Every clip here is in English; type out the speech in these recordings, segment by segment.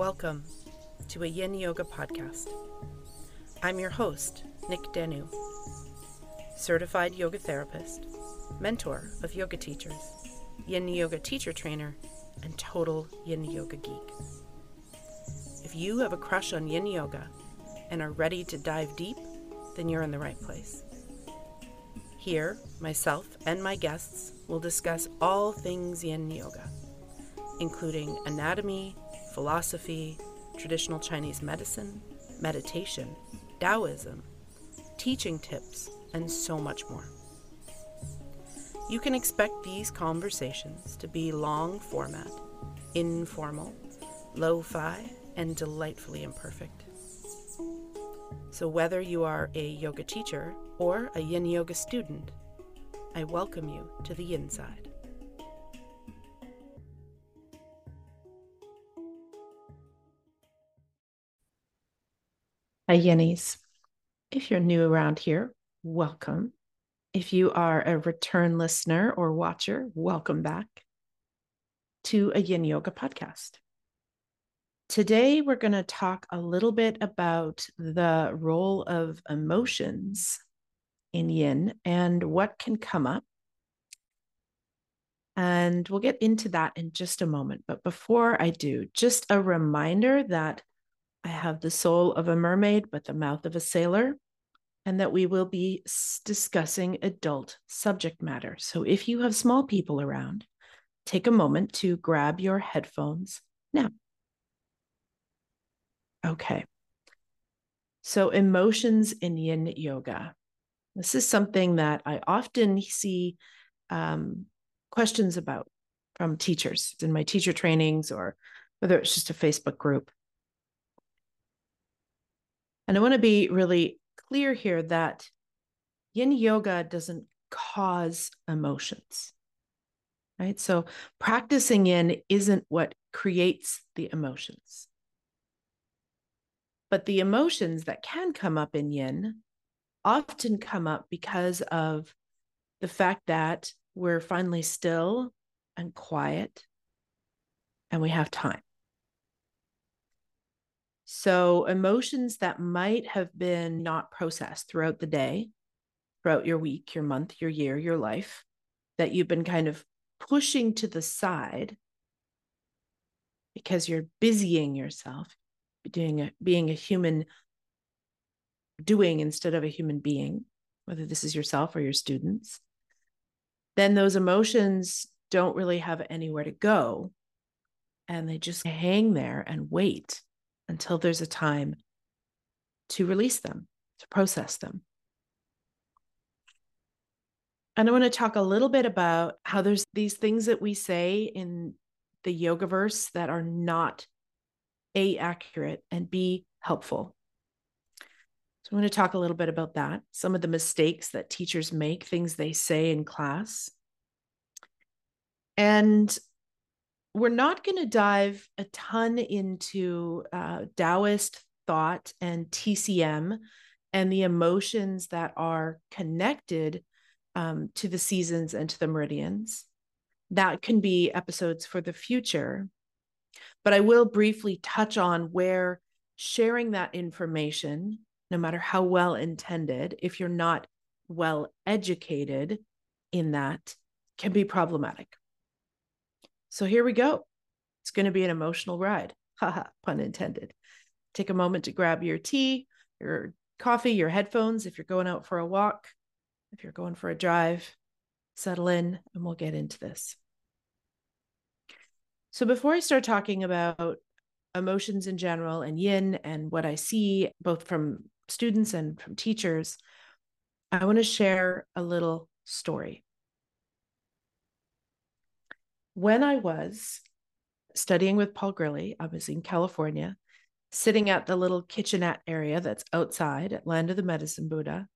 Welcome to a Yin Yoga podcast. I'm your host, Nick Danu, certified yoga therapist, mentor of yoga teachers, Yin Yoga teacher trainer, and total Yin Yoga geek. If you have a crush on Yin Yoga and are ready to dive deep, then you're in the right place. Here, myself and my guests will discuss all things Yin Yoga, including anatomy, philosophy, traditional Chinese medicine, meditation, Taoism, teaching tips, and so much more. You can expect these conversations to be long format, informal, lo fi, and delightfully imperfect. So, whether you are a yoga teacher or a yin yoga student, I welcome you to the inside. Hi, Yinnies. If you're new around here, welcome. If you are a return listener or watcher, welcome back to a Yin Yoga podcast. Today, we're going to talk a little bit about the role of emotions in yin and what can come up. And we'll get into that in just a moment. But before I do, just a reminder that I have the soul of a mermaid, but the mouth of a sailor, and that we will be discussing adult subject matter. So if you have small people around, take a moment to grab your headphones now. Okay. So, emotions in yin yoga. This is something that I often see um, questions about from teachers in my teacher trainings or whether it's just a Facebook group. And I want to be really clear here that yin yoga doesn't cause emotions. Right? So practicing yin isn't what creates the emotions. But the emotions that can come up in yin often come up because of the fact that we're finally still and quiet and we have time. So, emotions that might have been not processed throughout the day, throughout your week, your month, your year, your life, that you've been kind of pushing to the side because you're busying yourself, doing a, being a human doing instead of a human being, whether this is yourself or your students, then those emotions don't really have anywhere to go. And they just hang there and wait until there's a time to release them, to process them. And I want to talk a little bit about how there's these things that we say in the yoga verse that are not A, accurate, and B, helpful. So I'm going to talk a little bit about that, some of the mistakes that teachers make, things they say in class. And we're not going to dive a ton into uh, Taoist thought and TCM and the emotions that are connected um, to the seasons and to the meridians. That can be episodes for the future. But I will briefly touch on where sharing that information no matter how well intended, if you're not well educated in that, can be problematic. So here we go. It's going to be an emotional ride. Haha, pun intended. Take a moment to grab your tea, your coffee, your headphones if you're going out for a walk, if you're going for a drive, settle in, and we'll get into this. So, before I start talking about emotions in general and yin and what I see both from students and from teachers, I want to share a little story. When I was studying with Paul Grilley, I was in California, sitting at the little kitchenette area that's outside at Land of the Medicine Buddha.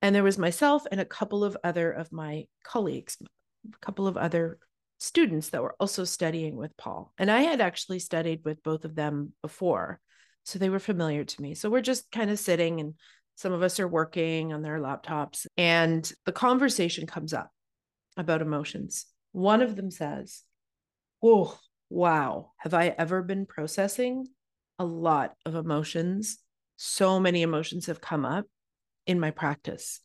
And there was myself and a couple of other of my colleagues, a couple of other students that were also studying with Paul. And I had actually studied with both of them before. So they were familiar to me. So we're just kind of sitting and some of us are working on their laptops and the conversation comes up about emotions. One of them says, Oh, wow. Have I ever been processing a lot of emotions. So many emotions have come up in my practice.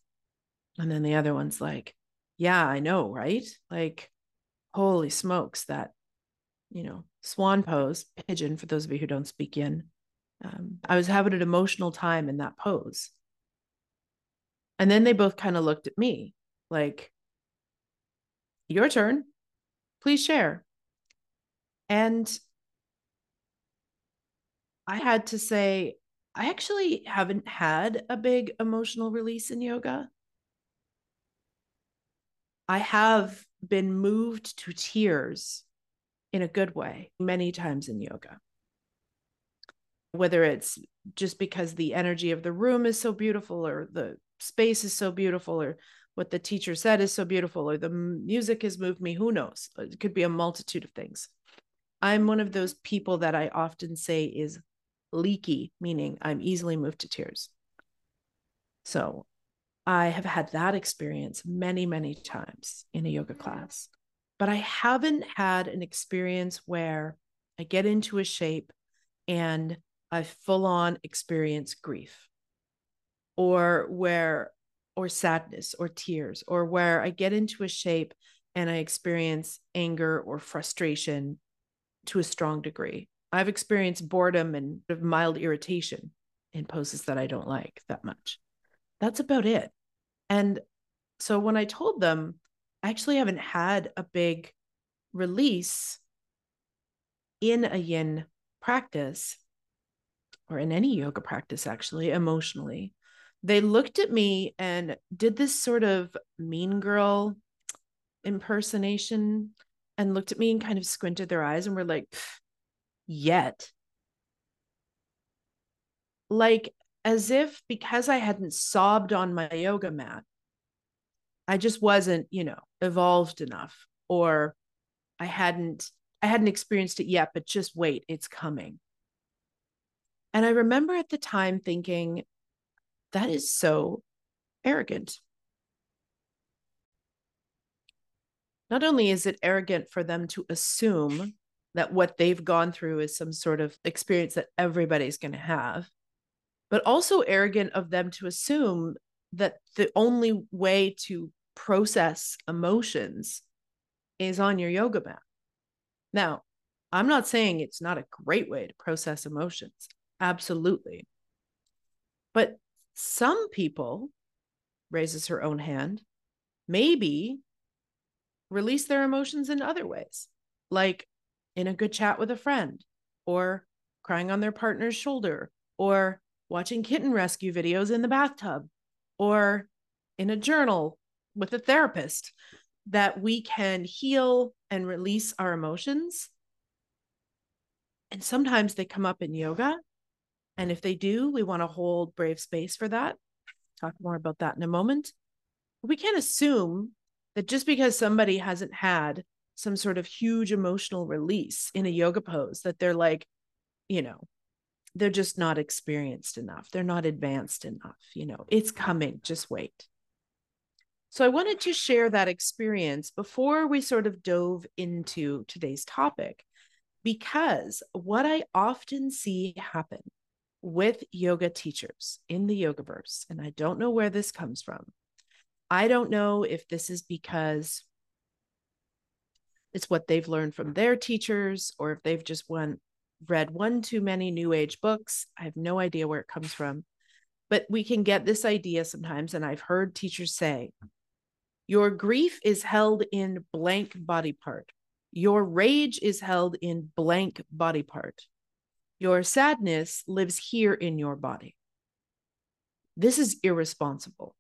And then the other one's like, yeah, I know, right? Like, holy smokes, that, you know, swan pose, pigeon, for those of you who don't speak yin. Um, I was having an emotional time in that pose. And then they both kind of looked at me like, your turn. Please share. And I had to say, I actually haven't had a big emotional release in yoga. I have been moved to tears in a good way many times in yoga. Whether it's just because the energy of the room is so beautiful, or the space is so beautiful, or what the teacher said is so beautiful, or the music has moved me, who knows? Uh, it could be a multitude of things. I'm one of those people that I often say is leaky, meaning I'm easily moved to tears. So I have had that experience many, many times in a yoga class, but I haven't had an experience where I get into a shape and I full on experience grief or where, or sadness or tears, or where I get into a shape and I experience anger or frustration to a strong degree. I've experienced boredom and mild irritation in poses that I don't like that much. That's about it. And so when I told them, I actually haven't had a big release in a yin practice or in any yoga practice, actually, emotionally. They looked at me and did this sort of mean girl impersonation and looked at me and kind of squinted their eyes and were like, yet. Like as if because I hadn't sobbed on my yoga mat, I just wasn't, you know, evolved enough or I hadn't I hadn't experienced it yet, but just wait, it's coming. And I remember at the time thinking, that is so arrogant. Not only is it arrogant for them to assume that what they've gone through is some sort of experience that everybody's going to have, but also arrogant of them to assume that the only way to process emotions is on your yoga mat. Now, I'm not saying it's not a great way to process emotions. Absolutely. But some people raises her own hand, maybe release their emotions in other ways, like in a good chat with a friend, or crying on their partner's shoulder, or watching kitten rescue videos in the bathtub, or in a journal with a therapist, that we can heal and release our emotions. And sometimes they come up in yoga. And if they do, we want to hold brave space for that. Talk more about that in a moment. We can't assume that just because somebody hasn't had some sort of huge emotional release in a yoga pose, that they're like, you know, they're just not experienced enough. They're not advanced enough. You know, it's coming. Just wait. So I wanted to share that experience before we sort of dove into today's topic, because what I often see happen with yoga teachers in the yoga verse, and I don't know where this comes from. I don't know if this is because it's what they've learned from their teachers or if they've just won read one too many new age books. I have no idea where it comes from. But we can get this idea sometimes. And I've heard teachers say, Your grief is held in blank body part. Your rage is held in blank body part. Your sadness lives here in your body. This is irresponsible.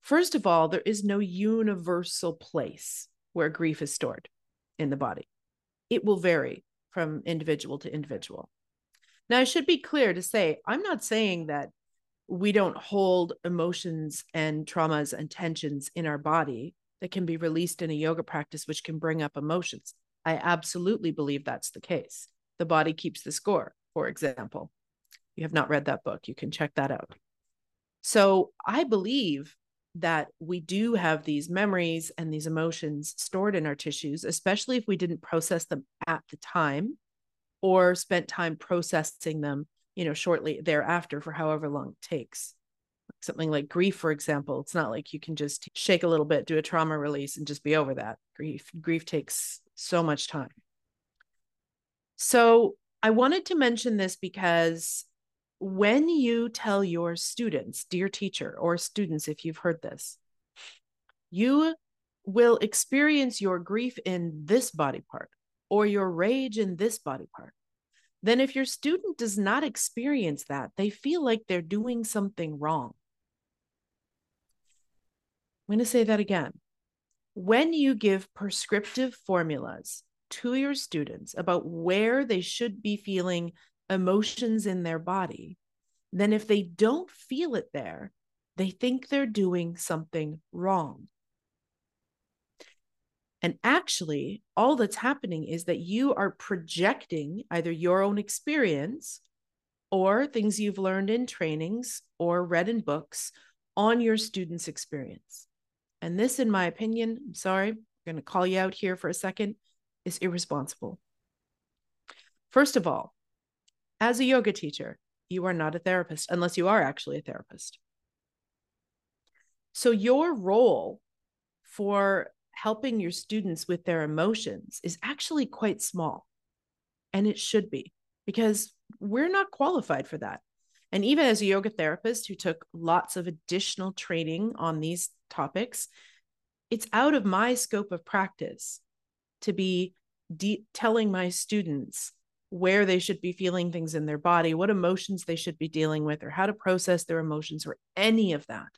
First of all, there is no universal place where grief is stored in the body. It will vary from individual to individual. Now, I should be clear to say, I'm not saying that we don't hold emotions and traumas and tensions in our body that can be released in a yoga practice, which can bring up emotions. I absolutely believe that's the case. The body keeps the score, for example. You have not read that book, you can check that out. So I believe that we do have these memories and these emotions stored in our tissues, especially if we didn't process them at the time or spent time processing them, you know, shortly thereafter for however long it takes. Something like grief, for example, it's not like you can just shake a little bit, do a trauma release, and just be over that. Grief, grief takes so much time. So I wanted to mention this because when you tell your students, dear teacher, or students, if you've heard this, you will experience your grief in this body part or your rage in this body part. Then, if your student does not experience that, they feel like they're doing something wrong. I'm going to say that again. When you give prescriptive formulas to your students about where they should be feeling emotions in their body, then if they don't feel it there, they think they're doing something wrong. And actually, all that's happening is that you are projecting either your own experience or things you've learned in trainings or read in books on your students' experience. And this, in my opinion, I'm sorry, I'm going to call you out here for a second, is irresponsible. First of all, as a yoga teacher, you are not a therapist unless you are actually a therapist. So, your role for helping your students with their emotions is actually quite small. And it should be because we're not qualified for that. And even as a yoga therapist who took lots of additional training on these topics, it's out of my scope of practice to be de- telling my students where they should be feeling things in their body, what emotions they should be dealing with, or how to process their emotions, or any of that.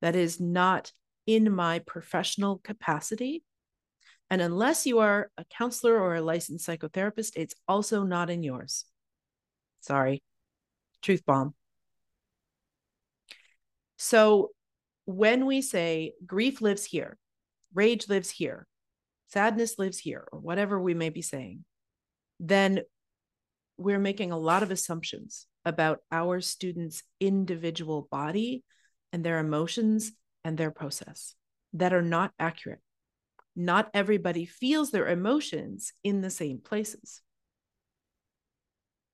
That is not in my professional capacity. And unless you are a counselor or a licensed psychotherapist, it's also not in yours. Sorry, truth bomb. So when we say grief lives here, rage lives here, sadness lives here, or whatever we may be saying, then we're making a lot of assumptions about our students' individual body and their emotions and their process that are not accurate. Not everybody feels their emotions in the same places.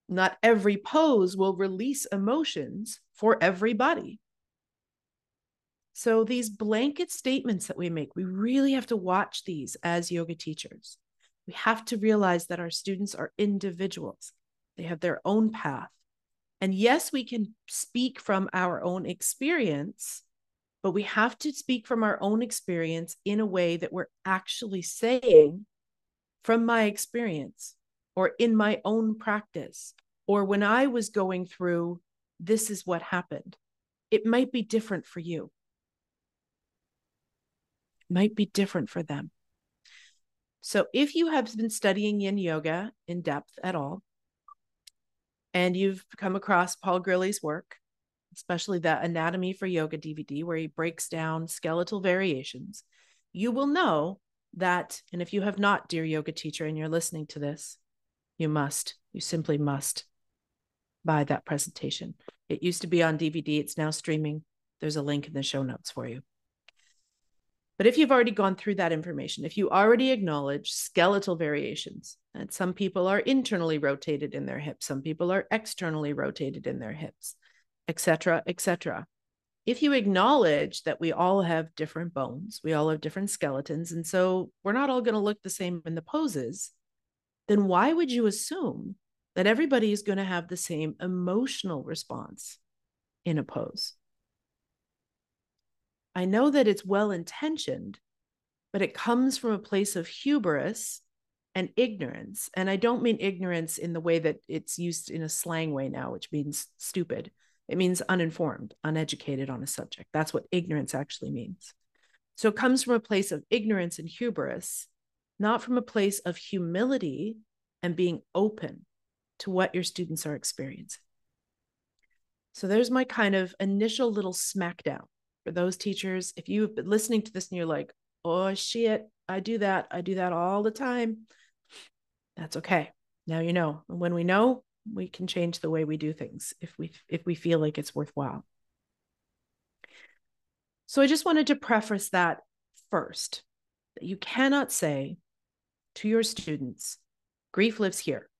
Not every pose will release emotions for everybody. So, these blanket statements that we make, we really have to watch these as yoga teachers. We have to realize that our students are individuals, they have their own path. And yes, we can speak from our own experience, but we have to speak from our own experience in a way that we're actually saying from my experience or in my own practice or when I was going through this is what happened. It might be different for you. Might be different for them. So if you have been studying yin yoga in depth at all and you've come across Paul Grilley's work, especially the Anatomy for Yoga DVD, where he breaks down skeletal variations, you will know that, and if you have not, dear yoga teacher, and you're listening to this, you must, you simply must buy that presentation. It used to be on DVD, it's now streaming. There's a link in the show notes for you. But if you've already gone through that information, if you already acknowledge skeletal variations, and some people are internally rotated in their hips, some people are externally rotated in their hips, etc., etc. If you acknowledge that we all have different bones, we all have different skeletons, and so we're not all going to look the same in the poses, then why would you assume that everybody is going to have the same emotional response in a pose? I know that it's well intentioned, but it comes from a place of hubris and ignorance. And I don't mean ignorance in the way that it's used in a slang way now, which means stupid. It means uninformed, uneducated on a subject. That's what ignorance actually means. So it comes from a place of ignorance and hubris, not from a place of humility and being open to what your students are experiencing. So there's my kind of initial little smackdown for those teachers. If you've been listening to this and you're like, oh shit, I do that. I do that all the time. That's okay. Now you know. And when we know, we can change the way we do things if we if we feel like it's worthwhile so i just wanted to preface that first that you cannot say to your students grief lives here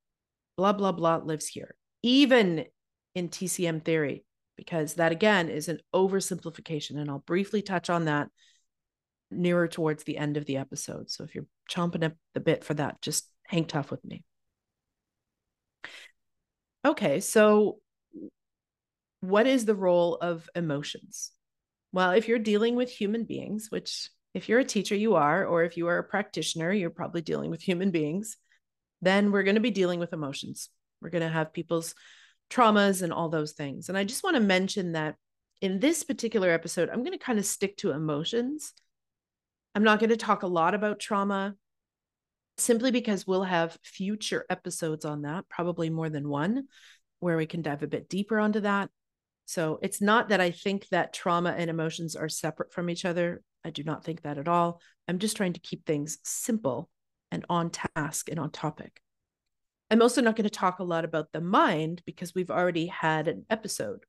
blah, blah, blah lives here, even in TCM theory, because that again is an oversimplification. And I'll briefly touch on that nearer towards the end of the episode. So if you're chomping at the bit for that, just hang tough with me. Okay, so what is the role of emotions? Well, if you're dealing with human beings, which if you're a teacher, you are, or if you are a practitioner, you're probably dealing with human beings, then we're going to be dealing with emotions. We're going to have people's traumas and all those things. And I just want to mention that in this particular episode, I'm going to kind of stick to emotions. I'm not going to talk a lot about trauma simply because we'll have future episodes on that, probably more than one, where we can dive a bit deeper onto that. So it's not that I think that trauma and emotions are separate from each other. I do not think that at all. I'm just trying to keep things simple and on task and on topic. I'm also not going to talk a lot about the mind because we've already had an episode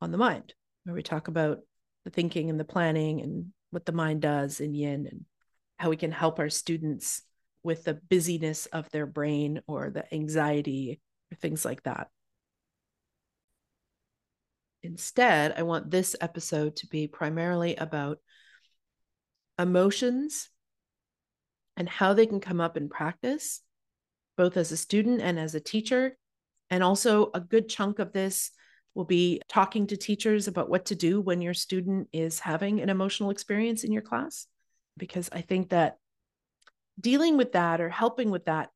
on the mind where we talk about the thinking and the planning and what the mind does in yin and how we can help our students with the busyness of their brain or the anxiety or things like that. Instead, I want this episode to be primarily about emotions and how they can come up in practice, both as a student and as a teacher. And also, a good chunk of this will be talking to teachers about what to do when your student is having an emotional experience in your class. Because I think that dealing with that or helping with that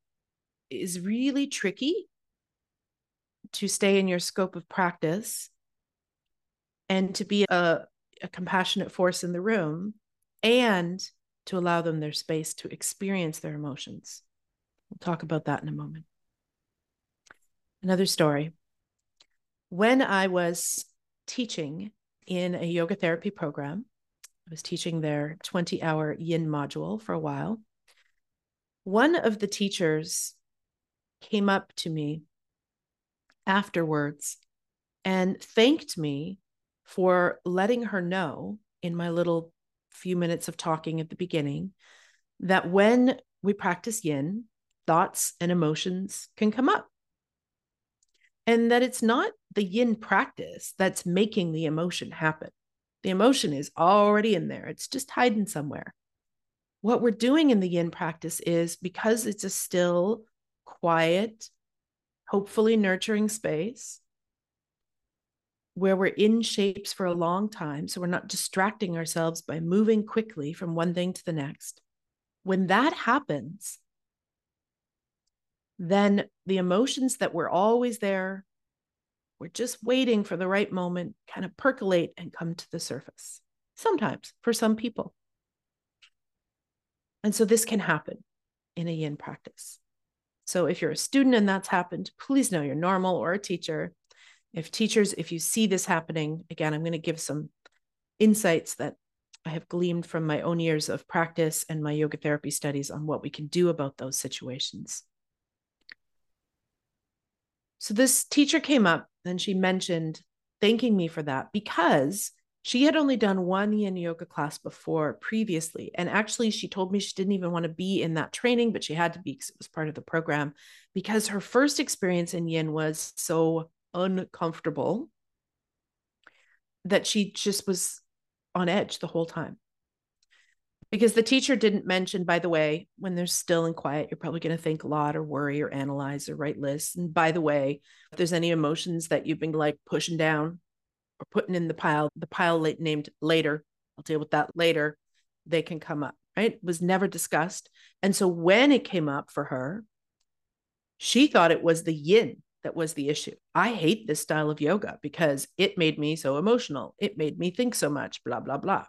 is really tricky to stay in your scope of practice and to be a, a compassionate force in the room and to allow them their space to experience their emotions. We'll talk about that in a moment. Another story. When I was teaching in a yoga therapy program, I was teaching their 20 hour yin module for a while. One of the teachers came up to me afterwards and thanked me for letting her know in my little few minutes of talking at the beginning that when we practice yin, thoughts and emotions can come up. And that it's not the yin practice that's making the emotion happen. The emotion is already in there, it's just hiding somewhere. What we're doing in the yin practice is because it's a still, quiet, hopefully nurturing space, where we're in shapes for a long time. So we're not distracting ourselves by moving quickly from one thing to the next. When that happens, then the emotions that were always there, we're just waiting for the right moment, kind of percolate and come to the surface. Sometimes for some people. And so this can happen in a yin practice. So if you're a student and that's happened, please know you're normal or a teacher if teachers, if you see this happening, again, I'm going to give some insights that I have gleaned from my own years of practice and my yoga therapy studies on what we can do about those situations. So this teacher came up and she mentioned thanking me for that because she had only done one yin yoga class before previously. And actually, she told me she didn't even want to be in that training, but she had to be because it was part of the program because her first experience in yin was so uncomfortable that she just was on edge the whole time. Because the teacher didn't mention, by the way, when they're still and quiet, you're probably going to think a lot or worry or analyze or write lists. And by the way, if there's any emotions that you've been like pushing down or putting in the pile, the pile late, named later, I'll deal with that later, they can come up, right? Was never discussed. And so when it came up for her, she thought it was the yin that was the issue. I hate this style of yoga because it made me so emotional. It made me think so much, blah, blah, blah.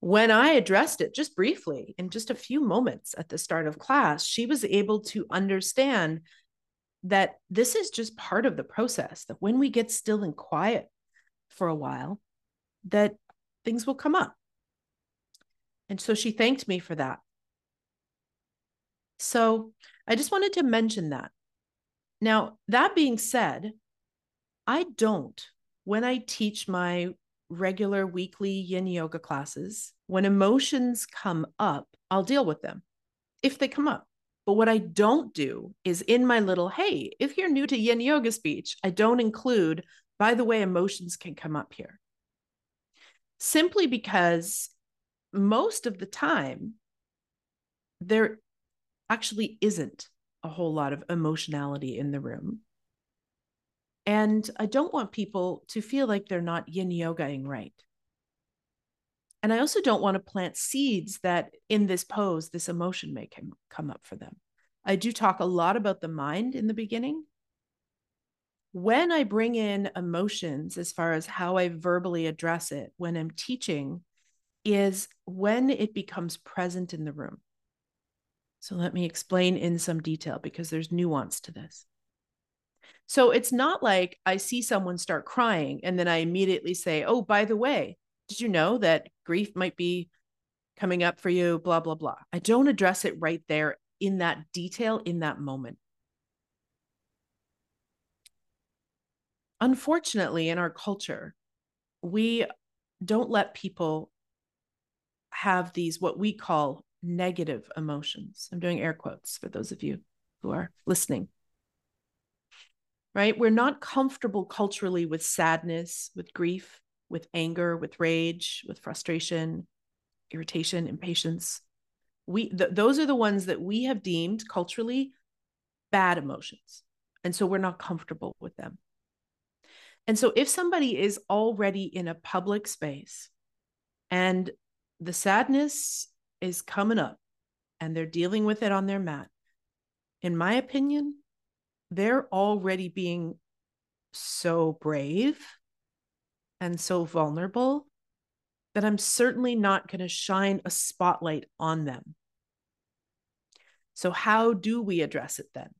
When I addressed it just briefly in just a few moments at the start of class, she was able to understand that this is just part of the process, that when we get still and quiet for a while, that things will come up. And so she thanked me for that. So I just wanted to mention that now, that being said, I don't, when I teach my regular weekly yin yoga classes, when emotions come up, I'll deal with them if they come up. But what I don't do is in my little, hey, if you're new to yin yoga speech, I don't include, by the way, emotions can come up here. Simply because most of the time, there actually isn't a whole lot of emotionality in the room. And I don't want people to feel like they're not yin yogaing right. And I also don't want to plant seeds that in this pose, this emotion may come, come up for them. I do talk a lot about the mind in the beginning. When I bring in emotions, as far as how I verbally address it when I'm teaching, is when it becomes present in the room. So let me explain in some detail because there's nuance to this. So it's not like I see someone start crying and then I immediately say, Oh, by the way, did you know that grief might be coming up for you? Blah, blah, blah. I don't address it right there in that detail in that moment. Unfortunately, in our culture, we don't let people have these what we call negative emotions. I'm doing air quotes for those of you who are listening. Right? We're not comfortable culturally with sadness, with grief, with anger, with rage, with frustration, irritation, impatience. We th- those are the ones that we have deemed culturally bad emotions. And so we're not comfortable with them. And so if somebody is already in a public space and the sadness is coming up and they're dealing with it on their mat, in my opinion, they're already being so brave and so vulnerable that I'm certainly not going to shine a spotlight on them. So, how do we address it then?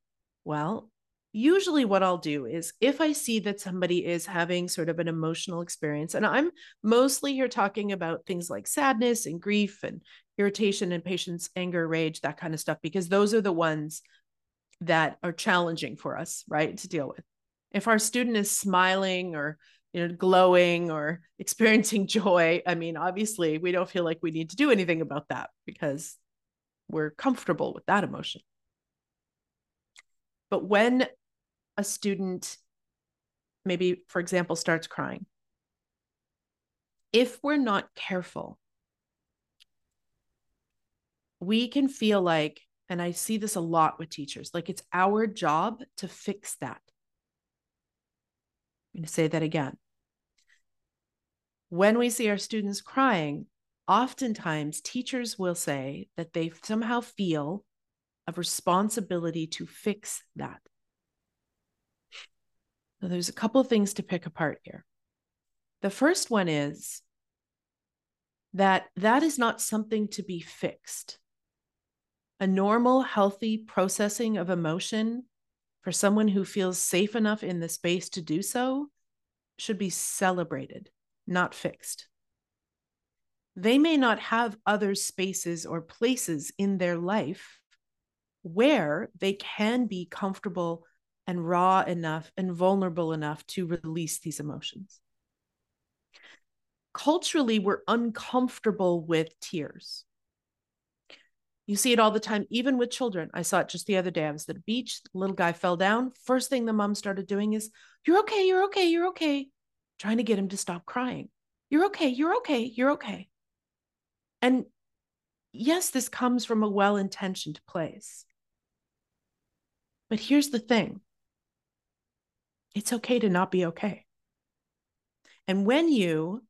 Well, usually what I'll do is if I see that somebody is having sort of an emotional experience, and I'm mostly here talking about things like sadness and grief and irritation, and patience, anger, rage, that kind of stuff, because those are the ones that are challenging for us, right, to deal with. If our student is smiling or you know glowing or experiencing joy i mean obviously we don't feel like we need to do anything about that because we're comfortable with that emotion but when a student maybe for example starts crying if we're not careful we can feel like and i see this a lot with teachers like it's our job to fix that I'm going to say that again. When we see our students crying, oftentimes teachers will say that they somehow feel a responsibility to fix that. So there's a couple of things to pick apart here. The first one is that that is not something to be fixed. A normal, healthy processing of emotion for someone who feels safe enough in the space to do so should be celebrated, not fixed. They may not have other spaces or places in their life where they can be comfortable and raw enough and vulnerable enough to release these emotions. Culturally, we're uncomfortable with tears. You see it all the time, even with children. I saw it just the other day. I was at the beach, the little guy fell down. First thing the mom started doing is, You're okay, you're okay, you're okay. Trying to get him to stop crying. You're okay, you're okay, you're okay. And yes, this comes from a well intentioned place. But here's the thing it's okay to not be okay. And when you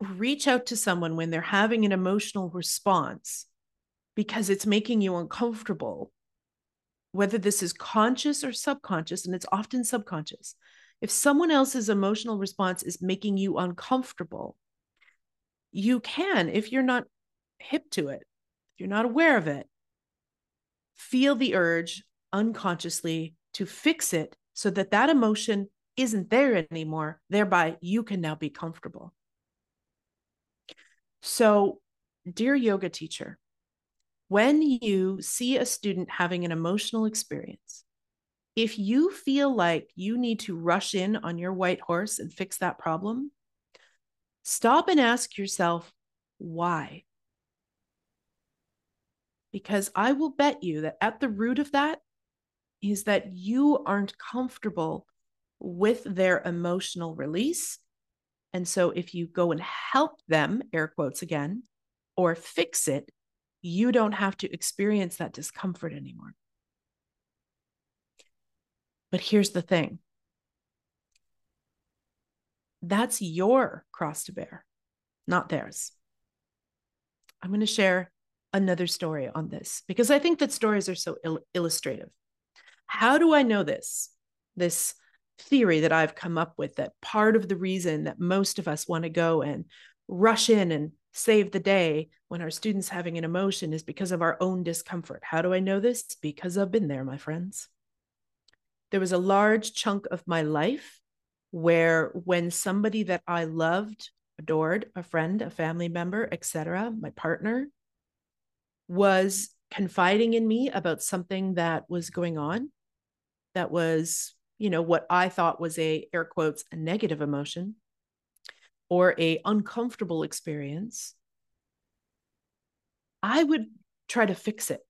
reach out to someone when they're having an emotional response because it's making you uncomfortable, whether this is conscious or subconscious, and it's often subconscious. If someone else's emotional response is making you uncomfortable, you can, if you're not hip to it, if you're not aware of it, feel the urge unconsciously to fix it so that that emotion isn't there anymore. Thereby, you can now be comfortable. So, dear yoga teacher, when you see a student having an emotional experience, if you feel like you need to rush in on your white horse and fix that problem, stop and ask yourself, why? Because I will bet you that at the root of that is that you aren't comfortable with their emotional release. And so if you go and help them, air quotes again, or fix it, you don't have to experience that discomfort anymore. But here's the thing that's your cross to bear, not theirs. I'm going to share another story on this because I think that stories are so il- illustrative. How do I know this? This theory that I've come up with that part of the reason that most of us want to go and rush in and save the day when our students having an emotion is because of our own discomfort. How do I know this? Because I've been there, my friends. There was a large chunk of my life where when somebody that I loved, adored, a friend, a family member, etc., my partner was confiding in me about something that was going on that was, you know, what I thought was a air quotes a negative emotion or a uncomfortable experience, I would try to fix it.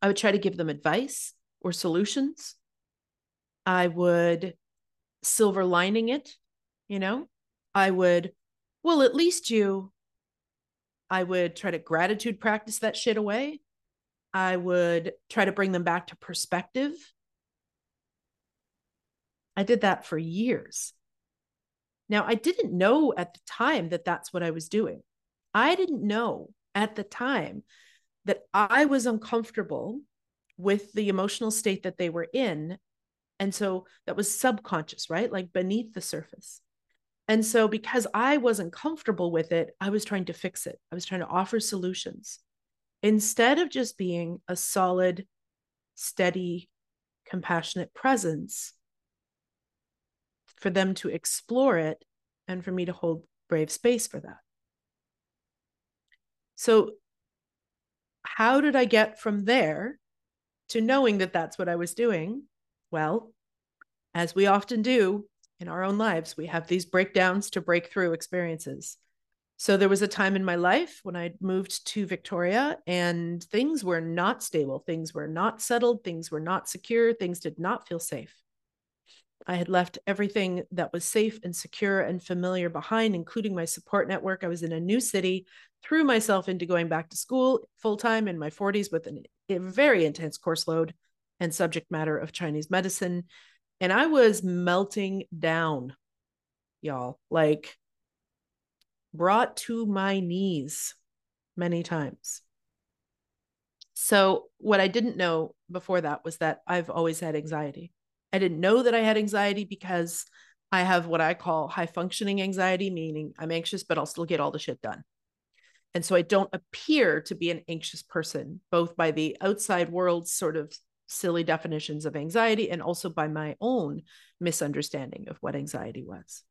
I would try to give them advice or solutions. I would silver lining it, you know. I would, well, at least you, I would try to gratitude practice that shit away. I would try to bring them back to perspective. I did that for years. Now, I didn't know at the time that that's what I was doing. I didn't know at the time that I was uncomfortable with the emotional state that they were in. And so that was subconscious, right? Like beneath the surface. And so, because I wasn't comfortable with it, I was trying to fix it. I was trying to offer solutions instead of just being a solid, steady, compassionate presence for them to explore it and for me to hold brave space for that. So, how did I get from there to knowing that that's what I was doing? Well, as we often do in our own lives, we have these breakdowns to break through experiences. So, there was a time in my life when I moved to Victoria and things were not stable, things were not settled, things were not secure, things did not feel safe. I had left everything that was safe and secure and familiar behind, including my support network. I was in a new city, threw myself into going back to school full time in my 40s with an, a very intense course load and subject matter of Chinese medicine. And I was melting down, y'all, like brought to my knees many times. So, what I didn't know before that was that I've always had anxiety. I didn't know that I had anxiety because I have what I call high functioning anxiety, meaning I'm anxious, but I'll still get all the shit done. And so I don't appear to be an anxious person, both by the outside world's sort of silly definitions of anxiety and also by my own misunderstanding of what anxiety was.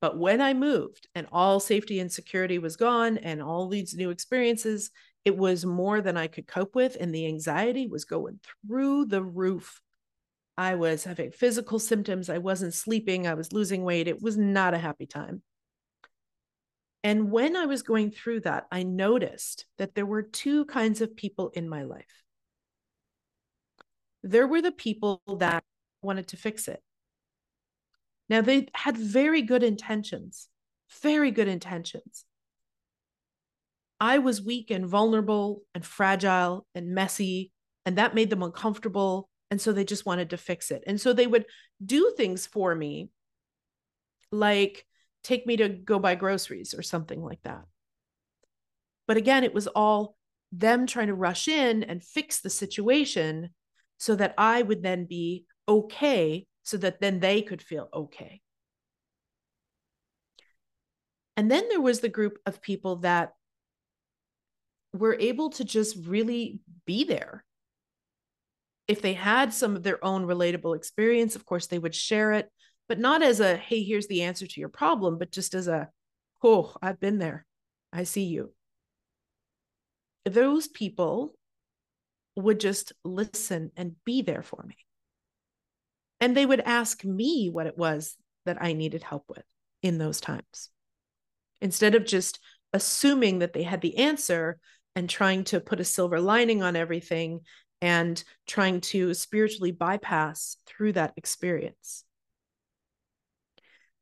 But when I moved and all safety and security was gone and all these new experiences, it was more than I could cope with. And the anxiety was going through the roof. I was having physical symptoms. I wasn't sleeping. I was losing weight. It was not a happy time. And when I was going through that, I noticed that there were two kinds of people in my life. There were the people that wanted to fix it. Now, they had very good intentions, very good intentions. I was weak and vulnerable and fragile and messy, and that made them uncomfortable and so they just wanted to fix it. And so they would do things for me, like take me to go buy groceries or something like that. But again, it was all them trying to rush in and fix the situation so that I would then be okay, so that then they could feel okay. And then there was the group of people that were able to just really be there if they had some of their own relatable experience, of course, they would share it, but not as a, hey, here's the answer to your problem, but just as a, oh, I've been there. I see you. Those people would just listen and be there for me. And they would ask me what it was that I needed help with in those times. Instead of just assuming that they had the answer, and trying to put a silver lining on everything and trying to spiritually bypass through that experience.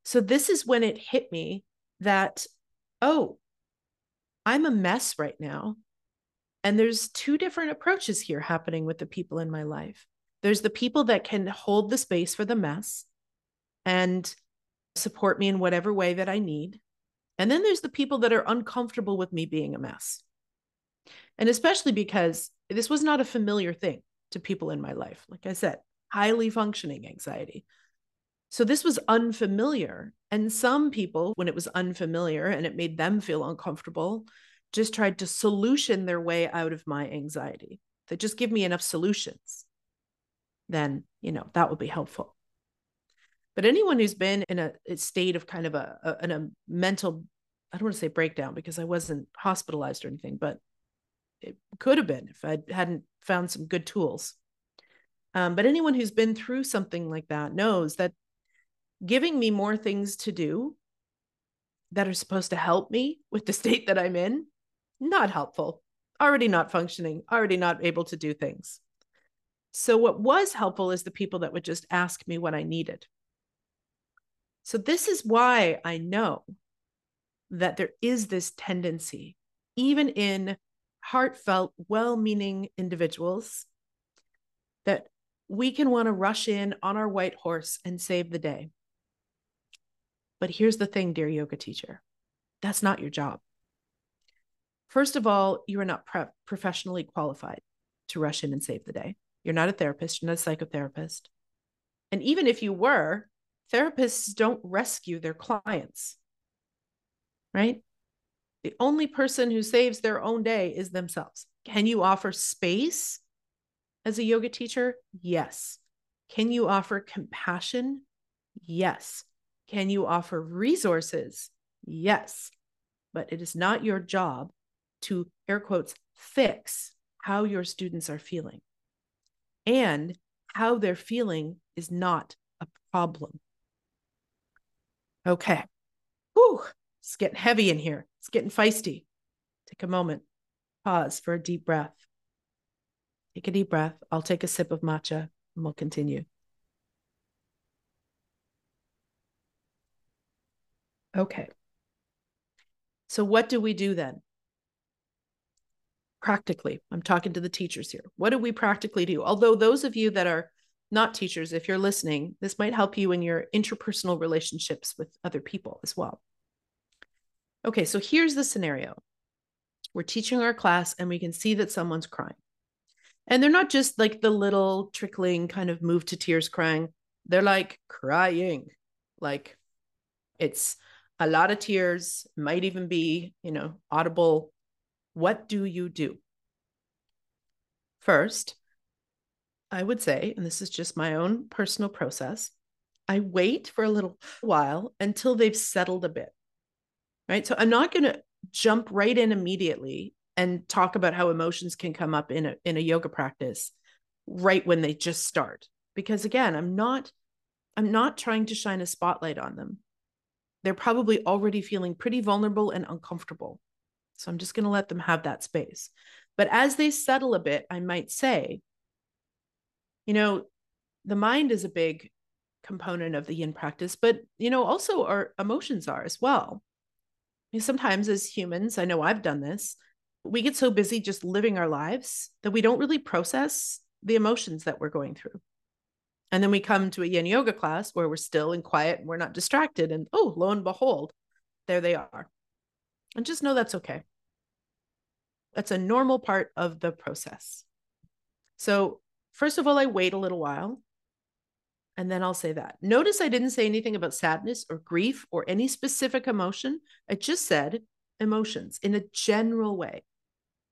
So, this is when it hit me that, oh, I'm a mess right now. And there's two different approaches here happening with the people in my life. There's the people that can hold the space for the mess and support me in whatever way that I need. And then there's the people that are uncomfortable with me being a mess. And especially because this was not a familiar thing to people in my life. Like I said, highly functioning anxiety. So this was unfamiliar. And some people, when it was unfamiliar and it made them feel uncomfortable, just tried to solution their way out of my anxiety. They just give me enough solutions. Then, you know, that will be helpful. But anyone who's been in a, a state of kind of a, a, a mental, I don't want to say breakdown because I wasn't hospitalized or anything, but it could have been if I hadn't found some good tools. Um, but anyone who's been through something like that knows that giving me more things to do that are supposed to help me with the state that I'm in, not helpful, already not functioning, already not able to do things. So, what was helpful is the people that would just ask me what I needed. So, this is why I know that there is this tendency, even in heartfelt, well meaning individuals, that we can want to rush in on our white horse and save the day. But here's the thing, dear yoga teacher that's not your job. First of all, you are not professionally qualified to rush in and save the day. You're not a therapist, you're not a psychotherapist. And even if you were, therapists don't rescue their clients, right? The only person who saves their own day is themselves. Can you offer space as a yoga teacher? Yes. Can you offer compassion? Yes. Can you offer resources? Yes. But it is not your job to, air quotes, fix how your students are feeling. And how they're feeling is not a problem. Okay. Whew, it's getting heavy in here. It's getting feisty. Take a moment, pause for a deep breath. Take a deep breath. I'll take a sip of matcha and we'll continue. Okay. So, what do we do then? Practically, I'm talking to the teachers here. What do we practically do? Although, those of you that are not teachers, if you're listening, this might help you in your interpersonal relationships with other people as well. Okay, so here's the scenario we're teaching our class and we can see that someone's crying. And they're not just like the little trickling kind of move to tears crying, they're like crying. Like it's a lot of tears, might even be, you know, audible. What do you do? First, I would say, and this is just my own personal process, I wait for a little while until they've settled a bit. Right. So I'm not going to jump right in immediately and talk about how emotions can come up in a in a yoga practice right when they just start because again i'm not i'm not trying to shine a spotlight on them they're probably already feeling pretty vulnerable and uncomfortable. So I'm just going to let them have that space. But as they settle a bit, I might say, you know, the mind is a big component of the yin practice, but, you know, also our emotions are as well. Sometimes as humans, I know I've done this, we get so busy just living our lives that we don't really process the emotions that we're going through. And then we come to a yin yoga class where we're still and quiet and we're not distracted. And oh, lo and behold, there they are. And just know that's okay. That's a normal part of the process. So, first of all, I wait a little while and then I'll say that. Notice I didn't say anything about sadness or grief or any specific emotion. I just said emotions in a general way.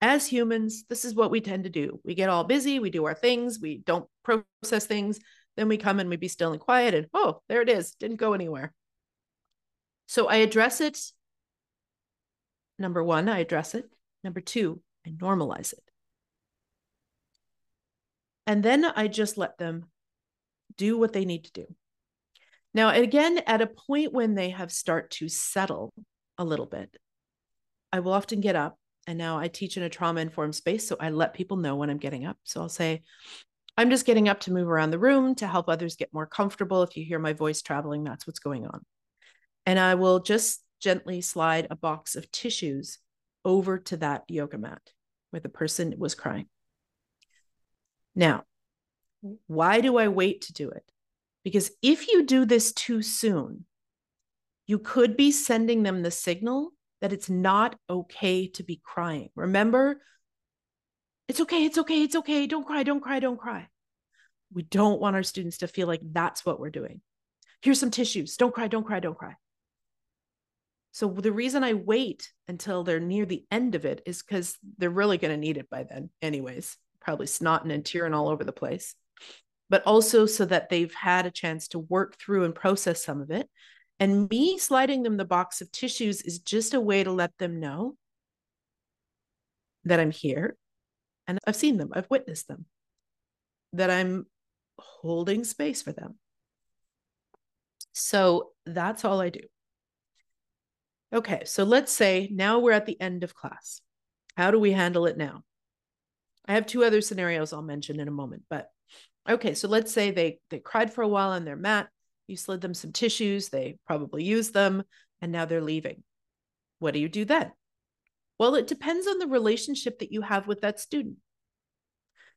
As humans, this is what we tend to do. We get all busy, we do our things, we don't process things, then we come and we be still and quiet, and oh, there it is, didn't go anywhere. So I address it. Number one, I address it. Number two, I normalize it. And then I just let them do what they need to do. Now, again, at a point when they have start to settle a little bit, I will often get up And now I teach in a trauma informed space. So I let people know when I'm getting up. So I'll say, I'm just getting up to move around the room to help others get more comfortable. If you hear my voice traveling, that's what's going on. And I will just gently slide a box of tissues over to that yoga mat where the person was crying. Now, why do I wait to do it? Because if you do this too soon, you could be sending them the signal that it's not okay to be crying. Remember, it's okay, it's okay, it's okay. Don't cry, don't cry, don't cry. We don't want our students to feel like that's what we're doing. Here's some tissues. Don't cry, don't cry, don't cry. So the reason I wait until they're near the end of it is because they're really going to need it by then, anyways. Probably snotting and tearing all over the place, but also so that they've had a chance to work through and process some of it. And me sliding them the box of tissues is just a way to let them know that I'm here and I've seen them, I've witnessed them, that I'm holding space for them. So that's all I do. Okay, so let's say now we're at the end of class. How do we handle it now? I have two other scenarios I'll mention in a moment, but okay, so let's say they they cried for a while on their mat, you slid them some tissues, they probably used them, and now they're leaving. What do you do then? Well, it depends on the relationship that you have with that student.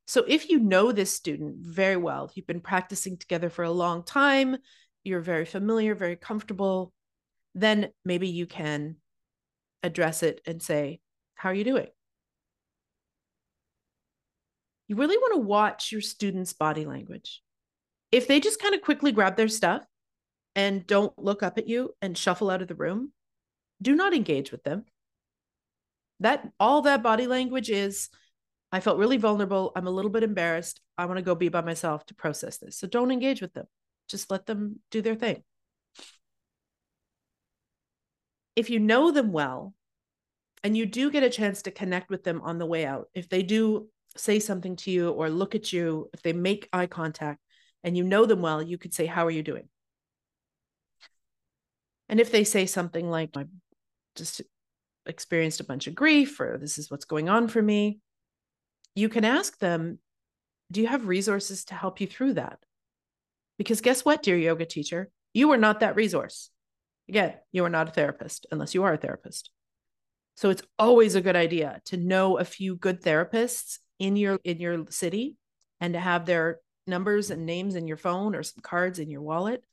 So if you know this student very well, you've been practicing together for a long time, you're very familiar, very comfortable, then maybe you can address it and say, How are you doing? You really want to watch your students' body language. If they just kind of quickly grab their stuff and don't look up at you and shuffle out of the room, do not engage with them. That all that body language is I felt really vulnerable. I'm a little bit embarrassed. I want to go be by myself to process this. So don't engage with them. Just let them do their thing if you know them well and you do get a chance to connect with them on the way out, if they do say something to you or look at you, if they make eye contact and you know them well, you could say, How are you doing? And if they say something like, I just experienced a bunch of grief or this is what's going on for me, you can ask them, Do you have resources to help you through that? Because guess what, dear yoga teacher? You are not that resource. Again, you are not a therapist unless you are a therapist. So it's always a good idea to know a few good therapists in your in your city and to have their numbers and names in your phone or some cards in your wallet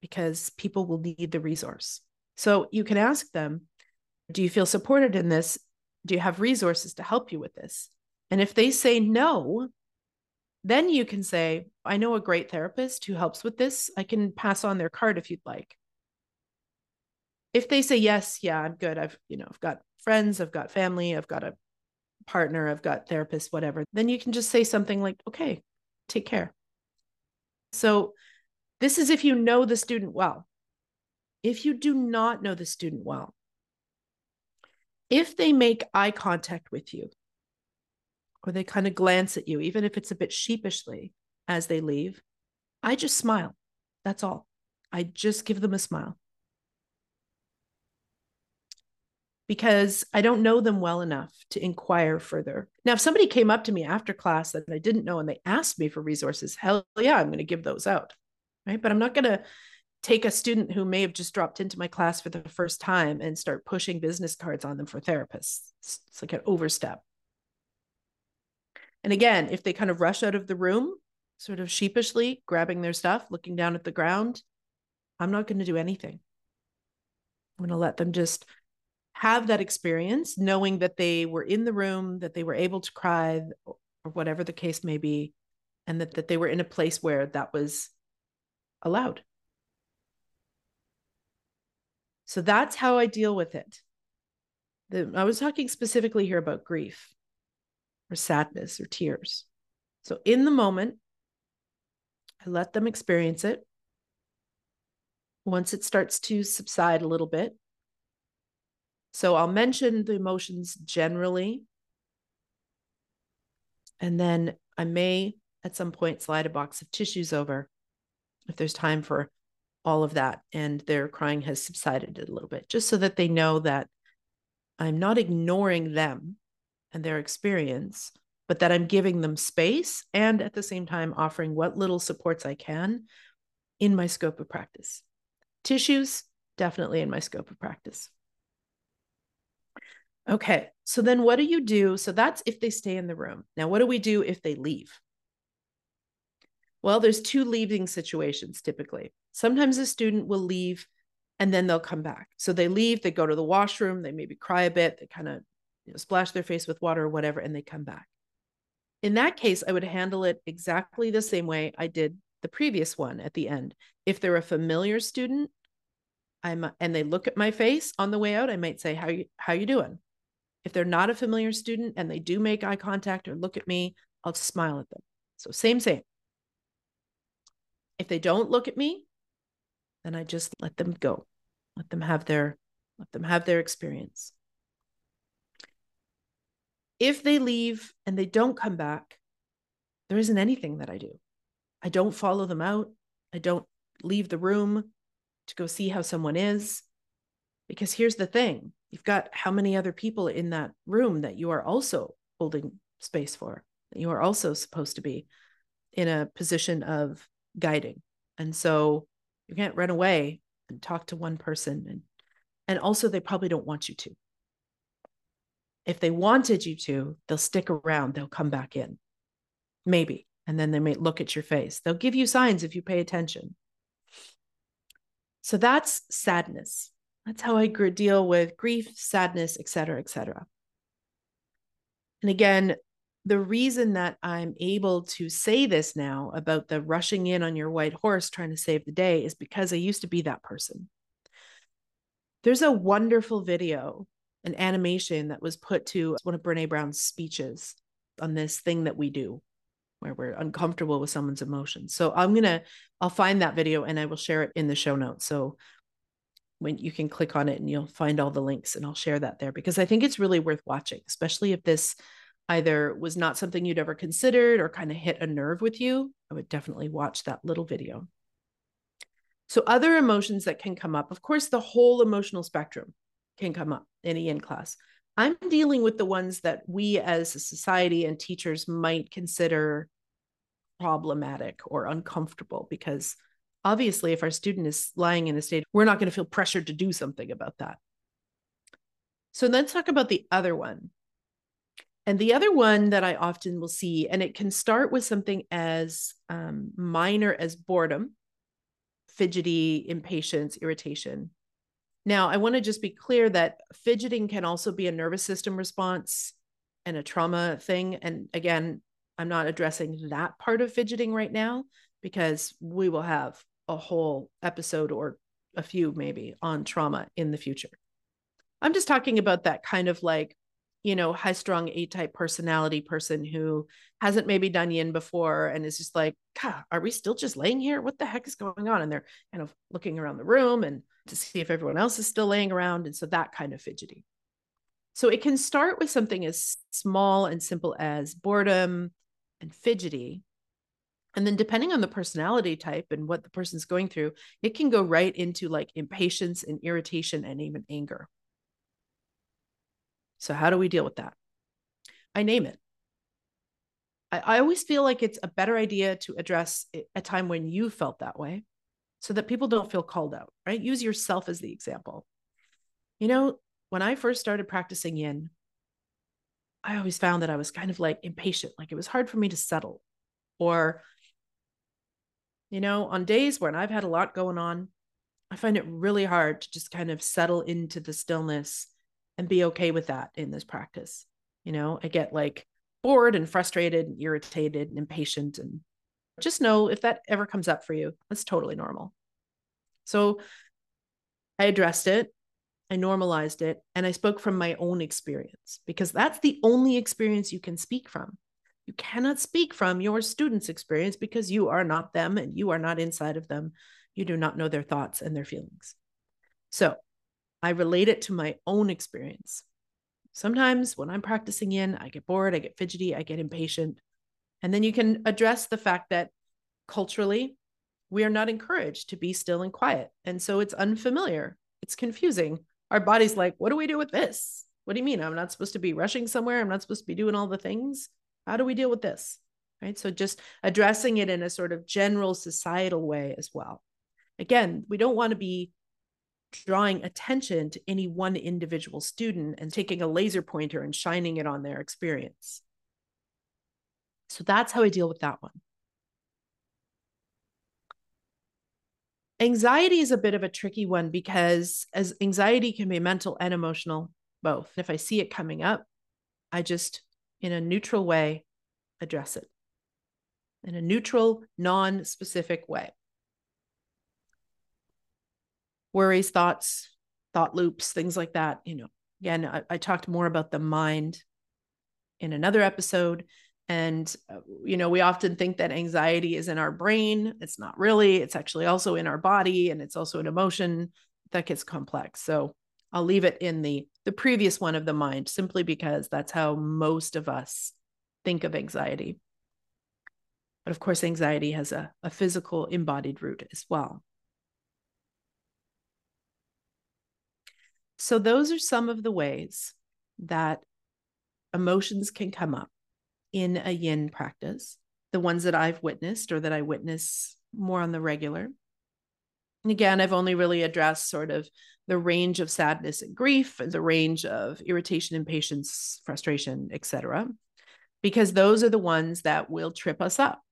because people will need the resource. So you can ask them, do you feel supported in this? Do you have resources to help you with this? And if they say no, then you can say, I know a great therapist who helps with this. I can pass on their card if you'd like if they say yes yeah i'm good i've you know i've got friends i've got family i've got a partner i've got therapist whatever then you can just say something like okay take care. So this is if you know the student well. If you do not know the student well if they make eye contact with you or they kind of glance at you even if it's a bit sheepishly as they leave i just smile. That's all. I just give them a smile because I don't know them well enough to inquire further. Now, if somebody came up to me after class that I didn't know and they asked me for resources, hell yeah, I'm going to give those out. Right. But I'm not going to take a student who may have just dropped into my class for the first time and start pushing business cards on them for therapists. It's, it's like an overstep. And again, if they kind of rush out of the room, sort of sheepishly grabbing their stuff, looking down at the ground, I'm not going to do anything. I'm going to let them just have that experience knowing that they were in the room that they were able to cry or whatever the case may be and that, that they were in a place where that was allowed. So that's how i deal with it. The, i was talking specifically here about grief or sadness or tears. So in the moment i let them experience it. Once it starts to subside a little bit so I'll mention the emotions generally. And then I may at some point slide a box of tissues over if there's time for all of that and their crying has subsided a little bit, just so that they know that I'm not ignoring them. and their experience, but that I'm giving them space and at the same time offering what little supports I can in my scope of practice. Tissues, definitely in my scope of practice. Okay, so then what do you do? So that's if they stay in the room. Now, what do we do if they leave? Well, there's two leaving situations typically. Sometimes a student will leave and then they'll come back. So they leave, they go to the washroom, they maybe cry a bit, they kind of you know, splash their face with water or whatever, and they come back. In that case, I would handle it exactly the same way I did the previous one at the end. If they're a familiar student, I'm and they look at my face on the way out, I might say, "How you how you doing?" If they're not a familiar student and they do make eye contact or look at me, I'll smile at them. So same same. If they don't look at me, then I just let them go. Let them have their let them have their experience. If they leave and they don't come back, there isn't anything that I do. I don't follow them out. I don't leave the room to go see how someone is. Because here's the thing you've got how many other people in that room that you are also holding space for, that you are also supposed to be in a position of guiding. And so you can't run away and talk to one person. And, and also, they probably don't want you to. If they wanted you to, they'll stick around, they'll come back in. Maybe. And then they may look at your face. They'll give you signs if you pay attention. So that's sadness. That's how I deal with grief, sadness, etc., etc. And again, the reason that I'm able to say this now about the rushing in on your white horse trying to save the day is because I used to be that person. There's a wonderful video an animation that was put to one of Brene Brown's speeches on this thing that we do where we're uncomfortable with someone's emotions. So I'm going to I'll find that video and I will share it in the show notes. So when you can click on it and you'll find all the links and I'll share that there because I think it's really worth watching, especially if this either was not something you'd ever considered or kind of hit a nerve with you. I would definitely watch that little video. So other emotions that can come up, of course, the whole emotional spectrum can come up in yin class. I'm dealing with the ones that we as a society and teachers might consider problematic or uncomfortable because obviously if our student is lying in a state we're not going to feel pressured to do something about that. So let's talk about the other one. And the other one that i often will see and it can start with something as um, minor as boredom fidgety impatience irritation. Now, I want to just be clear that fidgeting can also be a nervous system response and a trauma thing. And again, I'm not addressing that part of fidgeting right now because we will have a whole episode or a few maybe on trauma in the future. I'm just talking about that kind of like, you know, high strung A type personality person who hasn't maybe done yin before and is just like, are we still just laying here? What the heck is going on? And they're kind of looking around the room and to see if everyone else is still laying around. And so that kind of fidgety. So it can start with something as small and simple as boredom and fidgety. And then, depending on the personality type and what the person's going through, it can go right into like impatience and irritation and even anger. So, how do we deal with that? I name it. I, I always feel like it's a better idea to address a time when you felt that way so that people don't feel called out, right? Use yourself as the example. You know, when I first started practicing yin, I always found that I was kind of like impatient, like it was hard for me to settle. Or, you know, on days when I've had a lot going on, I find it really hard to just kind of settle into the stillness and be okay with that in this practice. You know, I get like bored and frustrated and irritated and impatient and just know if that ever comes up for you, that's totally normal. So I addressed it, I normalized it, and I spoke from my own experience because that's the only experience you can speak from. You cannot speak from your student's experience because you are not them and you are not inside of them. You do not know their thoughts and their feelings. So I relate it to my own experience. Sometimes when I'm practicing in, I get bored, I get fidgety, I get impatient. And then you can address the fact that culturally, we are not encouraged to be still and quiet. And so it's unfamiliar, it's confusing. Our body's like, what do we do with this? What do you mean? I'm not supposed to be rushing somewhere. I'm not supposed to be doing all the things. How do we deal with this? Right. So just addressing it in a sort of general societal way as well. Again, we don't want to be drawing attention to any one individual student and taking a laser pointer and shining it on their experience. So that's how I deal with that one. Anxiety is a bit of a tricky one because as anxiety can be mental and emotional both. If I see it coming up, I just in a neutral way address it. In a neutral, non-specific way worries, thoughts, thought loops, things like that. You know, again, I, I talked more about the mind in another episode. And, uh, you know, we often think that anxiety is in our brain. It's not really, it's actually also in our body and it's also an emotion that gets complex. So I'll leave it in the the previous one of the mind simply because that's how most of us think of anxiety. But of course, anxiety has a, a physical embodied root as well. So, those are some of the ways that emotions can come up in a yin practice, the ones that I've witnessed or that I witness more on the regular. And again, I've only really addressed sort of the range of sadness and grief, the range of irritation, impatience, frustration, etc., because those are the ones that will trip us up,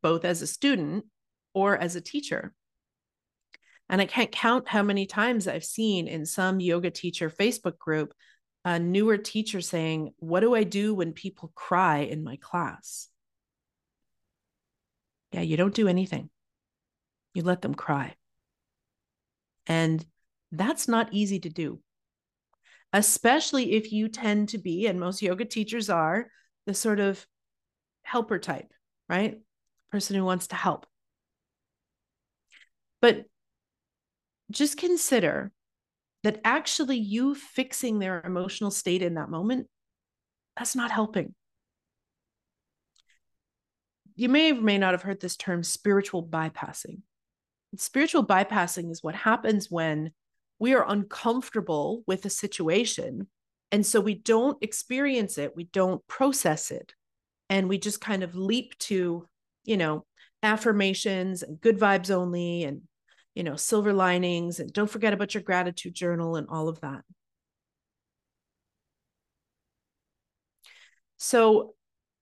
both as a student or as a teacher. And I can't count how many times I've seen in some yoga teacher Facebook group a newer teacher saying, What do I do when people cry in my class? Yeah, you don't do anything. You let them cry. And that's not easy to do, especially if you tend to be, and most yoga teachers are, the sort of helper type, right? Person who wants to help. But just consider that actually you fixing their emotional state in that moment, that's not helping. You may or may not have heard this term spiritual bypassing. Spiritual bypassing is what happens when we are uncomfortable with a situation. And so we don't experience it, we don't process it. And we just kind of leap to, you know, affirmations and good vibes only and you know, silver linings and don't forget about your gratitude journal and all of that. So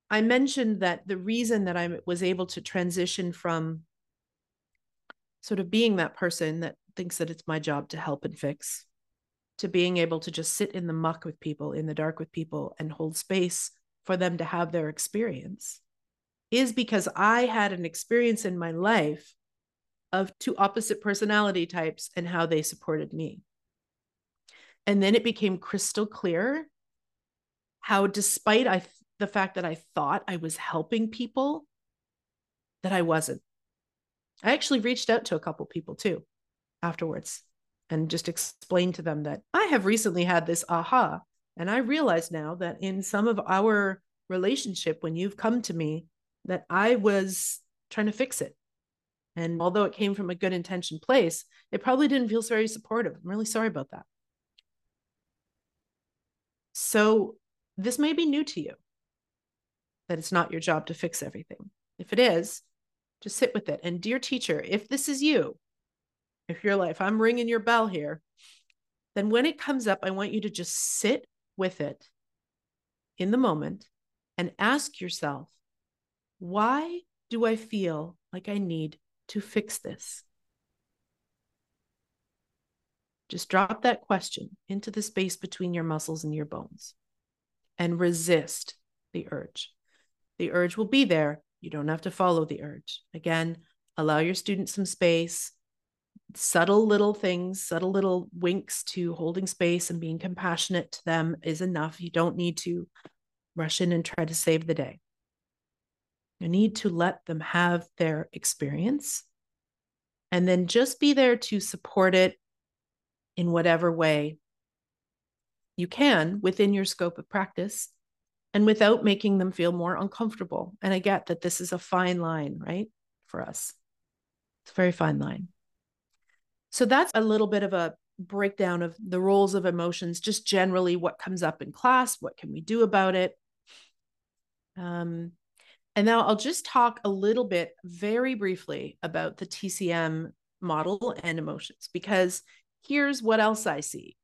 I mentioned that the reason that I was able to transition from sort of being that person that thinks that it's my job to help and fix to being able to just sit in the muck with people, in the dark with people, and hold space for them to have their experience is because I had an experience in my life of two opposite personality types and how they supported me. And then it became crystal clear how, despite I, the fact that I thought I was helping people, that I wasn't. I actually reached out to a couple people too afterwards and just explained to them that I have recently had this aha. And I realize now that in some of our relationship, when you've come to me, that I was trying to fix it and although it came from a good intention place, it probably didn't feel very supportive. I'm really sorry about that. So, this may be new to you that it's not your job to fix everything. If it is, just sit with it. And, dear teacher, if this is you, if your life, I'm ringing your bell here, then when it comes up, I want you to just sit with it in the moment and ask yourself, why do I feel like I need to fix this? Just drop that question into the space between your muscles and your bones and resist the urge. The urge will be there. You don't have to follow the urge. Again, allow your students some space. Subtle little things, subtle little winks to holding space and being compassionate to them is enough. You don't need to rush in and try to save the day. You need to let them have their experience and then just be there to support it in whatever way you can within your scope of practice and without making them feel more uncomfortable. And I get that this is a fine line, right? For us, it's a very fine line. So that's a little bit of a breakdown of the roles of emotions, just generally what comes up in class, what can we do about it. Um, and now I'll just talk a little bit very briefly about the TCM model and emotions because here's what else I see.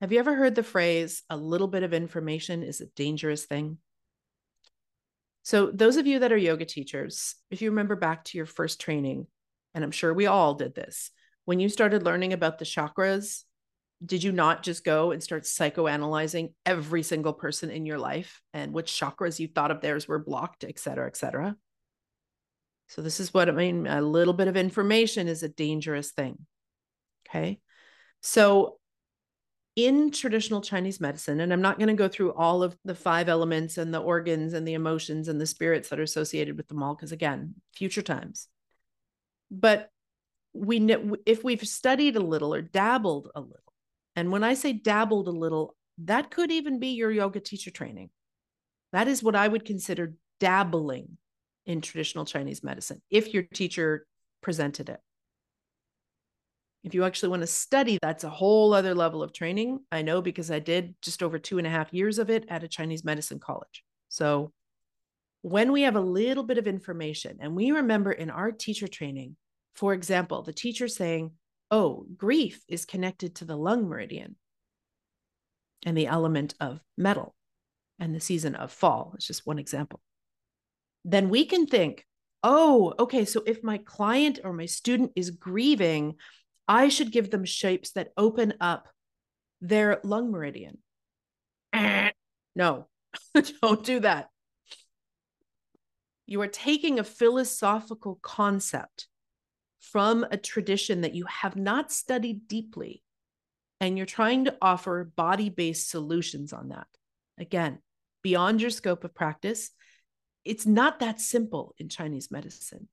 Have you ever heard the phrase, a little bit of information is a dangerous thing? So, those of you that are yoga teachers, if you remember back to your first training, and I'm sure we all did this, when you started learning about the chakras, did you not just go and start psychoanalyzing every single person in your life and which chakras you thought of theirs were blocked, et cetera, et cetera? So, this is what I mean. A little bit of information is a dangerous thing. Okay. So, in traditional Chinese medicine, and I'm not going to go through all of the five elements and the organs and the emotions and the spirits that are associated with them all, because again, future times. But we if we've studied a little or dabbled a little, and when I say dabbled a little, that could even be your yoga teacher training. That is what I would consider dabbling in traditional Chinese medicine if your teacher presented it. If you actually want to study, that's a whole other level of training. I know because I did just over two and a half years of it at a Chinese medicine college. So when we have a little bit of information and we remember in our teacher training, for example, the teacher saying, oh, grief is connected to the lung meridian and the element of metal and the season of fall. It's just one example. Then we can think, oh, okay, so if my client or my student is grieving, I should give them shapes that open up their lung meridian. No, don't do that. You are taking a philosophical concept from a tradition that you have not studied deeply, and you're trying to offer body based solutions on that. Again, beyond your scope of practice, it's not that simple in Chinese medicine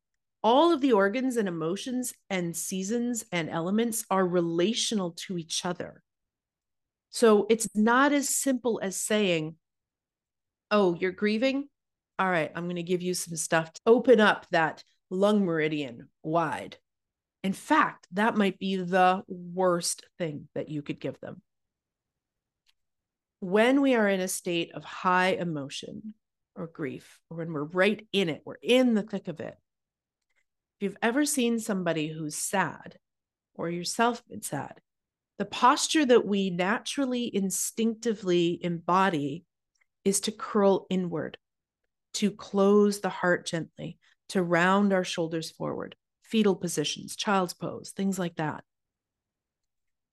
all of the organs and emotions and seasons and elements are relational to each other. So it's not as simple as saying, oh, you're grieving? All right, I'm going to give you some stuff to open up that lung meridian wide. In fact, that might be the worst thing that you could give them. When we are in a state of high emotion or grief, or when we're right in it, we're in the thick of it, you've ever seen somebody who's sad or yourself been sad, the posture that we naturally instinctively embody is to curl inward, to close the heart gently, to round our shoulders forward, fetal positions, child's pose, things like that.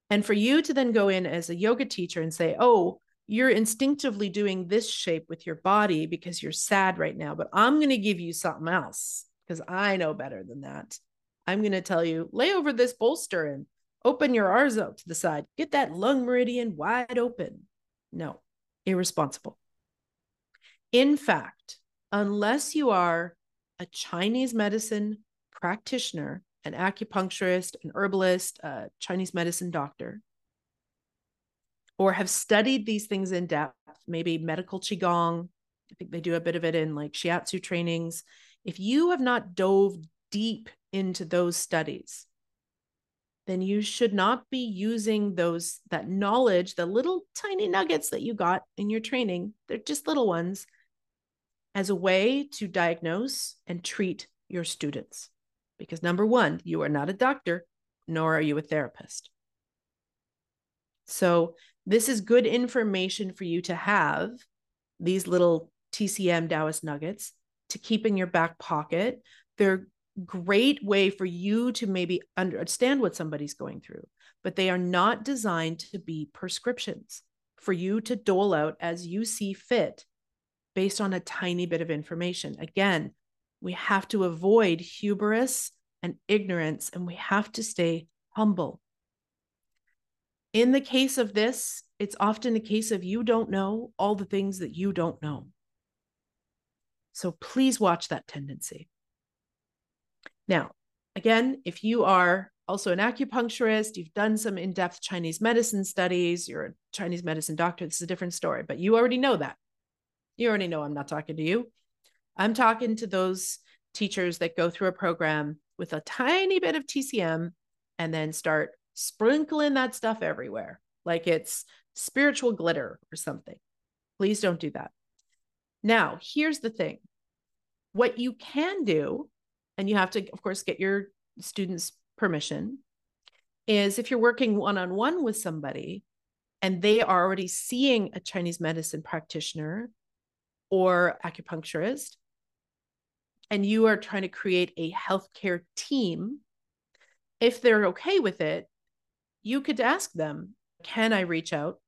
And for you to then go in as a yoga teacher and say, oh, you're instinctively doing this shape with your body because you're sad right now, but I'm going to give you something else because I know better than that. I'm going to tell you lay over this bolster and open your R's out to the side. Get that lung meridian wide open. No, irresponsible. In fact, unless you are a Chinese medicine practitioner, an acupuncturist, an herbalist, a Chinese medicine doctor, or have studied these things in depth, maybe medical Qigong, I think they do a bit of it in like shiatsu trainings if you have not dove deep into those studies, then you should not be using those that knowledge, the little tiny nuggets that you got in your training, they're just little ones, as a way to diagnose and treat your students. Because number one, you are not a doctor, nor are you a therapist. So, this is good information for you to have these little TCM Taoist nuggets to keep in your back pocket. They're great way for you to maybe understand what somebody's going through, but they are not designed to be prescriptions for you to dole out as you see fit based on a tiny bit of information. Again, we have to avoid hubris and ignorance, and we have to stay humble. In the case of this, it's often a case of you don't know all the things that you don't know. So please watch that tendency. Now, again, if you are also an acupuncturist, you've done some in depth Chinese medicine studies, you're a Chinese medicine doctor, this is a different story, but you already know that. You already know I'm not talking to you. I'm talking to those teachers that go through a program with a tiny bit of TCM and then start sprinkling that stuff everywhere like it's spiritual glitter or something. Please don't do that. Now, here's the thing. What you can do, and you have to, of course, get your students' permission, is if you're working one on one with somebody and they are already seeing a Chinese medicine practitioner or acupuncturist, and you are trying to create a healthcare team, if they're okay with it, you could ask them, can I reach out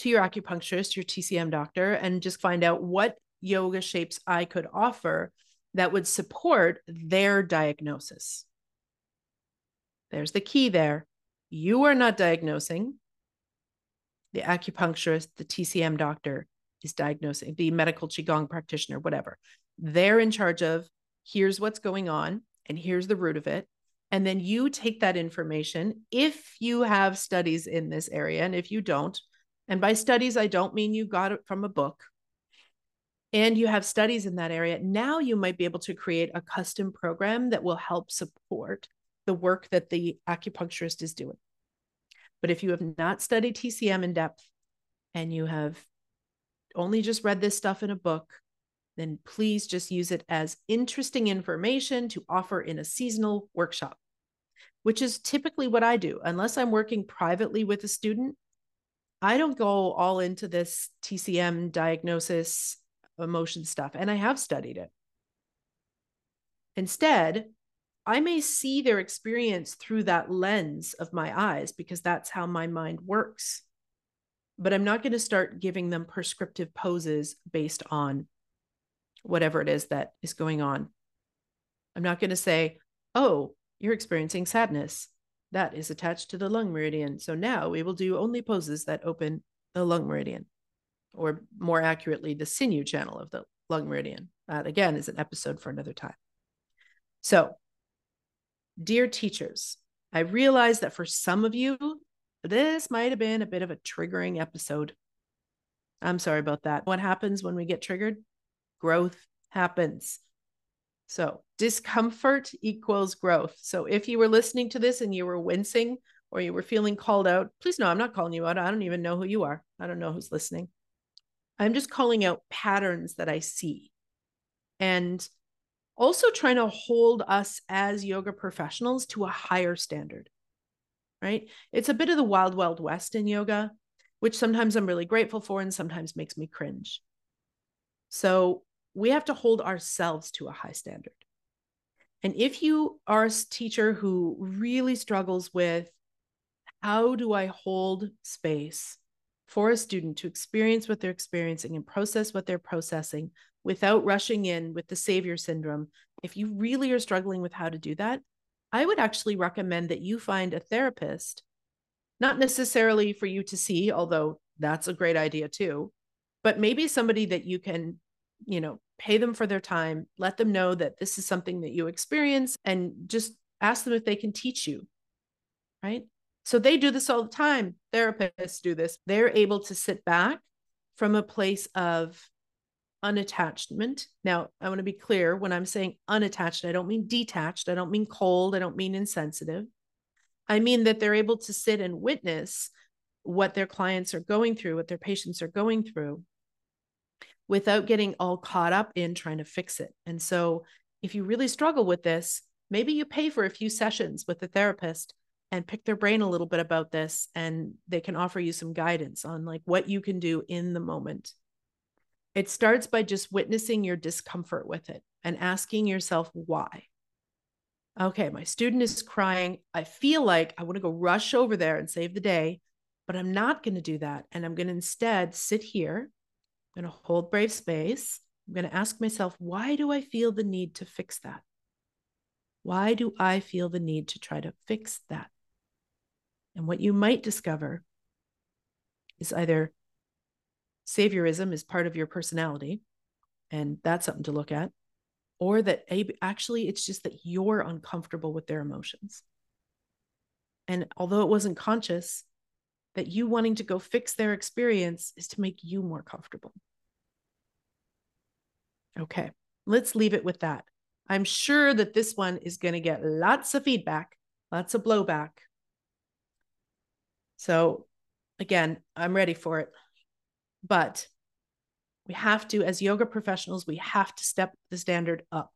to your acupuncturist, your TCM doctor, and just find out what yoga shapes I could offer that would support their diagnosis? There's the key there. You are not diagnosing. The acupuncturist, the TCM doctor is diagnosing, the medical Qigong practitioner, whatever. They're in charge of here's what's going on and here's the root of it. And then you take that information if you have studies in this area. And if you don't, and by studies, I don't mean you got it from a book and you have studies in that area. Now you might be able to create a custom program that will help support the work that the acupuncturist is doing. But if you have not studied TCM in depth and you have only just read this stuff in a book, then please just use it as interesting information to offer in a seasonal workshop, which is typically what I do. Unless I'm working privately with a student, I don't go all into this TCM diagnosis emotion stuff, and I have studied it. Instead, I may see their experience through that lens of my eyes because that's how my mind works. But I'm not going to start giving them prescriptive poses based on whatever it is that is going on. I'm not going to say, oh, you're experiencing sadness. That is attached to the lung meridian. So now we will do only poses that open the lung meridian, or more accurately, the sinew channel of the lung meridian. That again is an episode for another time. So, dear teachers, I realize that for some of you, this might have been a bit of a triggering episode. I'm sorry about that. What happens when we get triggered? growth happens. So, discomfort equals growth. So, if you were listening to this and you were wincing or you were feeling called out, please know I'm not calling you out. I don't even know who you are. I don't know who's listening. I'm just calling out patterns that I see and also trying to hold us as yoga professionals to a higher standard, right? It's a bit of the wild, wild west in yoga, which sometimes I'm really grateful for and sometimes makes me cringe. So, we have to hold ourselves to a high standard. And if you are a teacher who really struggles with how do I hold space for a student to experience what they're experiencing and process what they're processing without rushing in with the savior syndrome, if you really are struggling with how to do that, I would actually recommend that you find a therapist, not necessarily for you to see, although that's a great idea too, but maybe somebody that you can you know, pay them for their time, let them know that this is something that you experience, and just ask them if they can teach you. Right. So they do this all the time. Therapists do this. They're able to sit back from a place of unattachment. Now, I want to be clear when I'm saying unattached, I don't mean detached. I don't mean cold. I don't mean insensitive. I mean that they're able to sit and witness what their clients are going through, what their patients are going through, without getting all caught up in trying to fix it. And so, if you really struggle with this, maybe you pay for a few sessions with the therapist and pick their brain a little bit about this and they can offer you some guidance on like what you can do in the moment. It starts by just witnessing your discomfort with it and asking yourself why. Okay, my student is crying. I feel like I want to go rush over there and save the day, but I'm not going to do that. And I'm going to instead sit here I'm going to hold brave space. I'm going to ask myself, why do I feel the need to fix that? Why do I feel the need to try to fix that? And what you might discover is either saviorism is part of your personality, and that's something to look at, or that actually it's just that you're uncomfortable with their emotions. And although it wasn't conscious, that you wanting to go fix their experience is to make you more comfortable. Okay, let's leave it with that. I'm sure that this one is going to get lots of feedback, lots of blowback. So, again, I'm ready for it. But we have to, as yoga professionals, we have to step the standard up.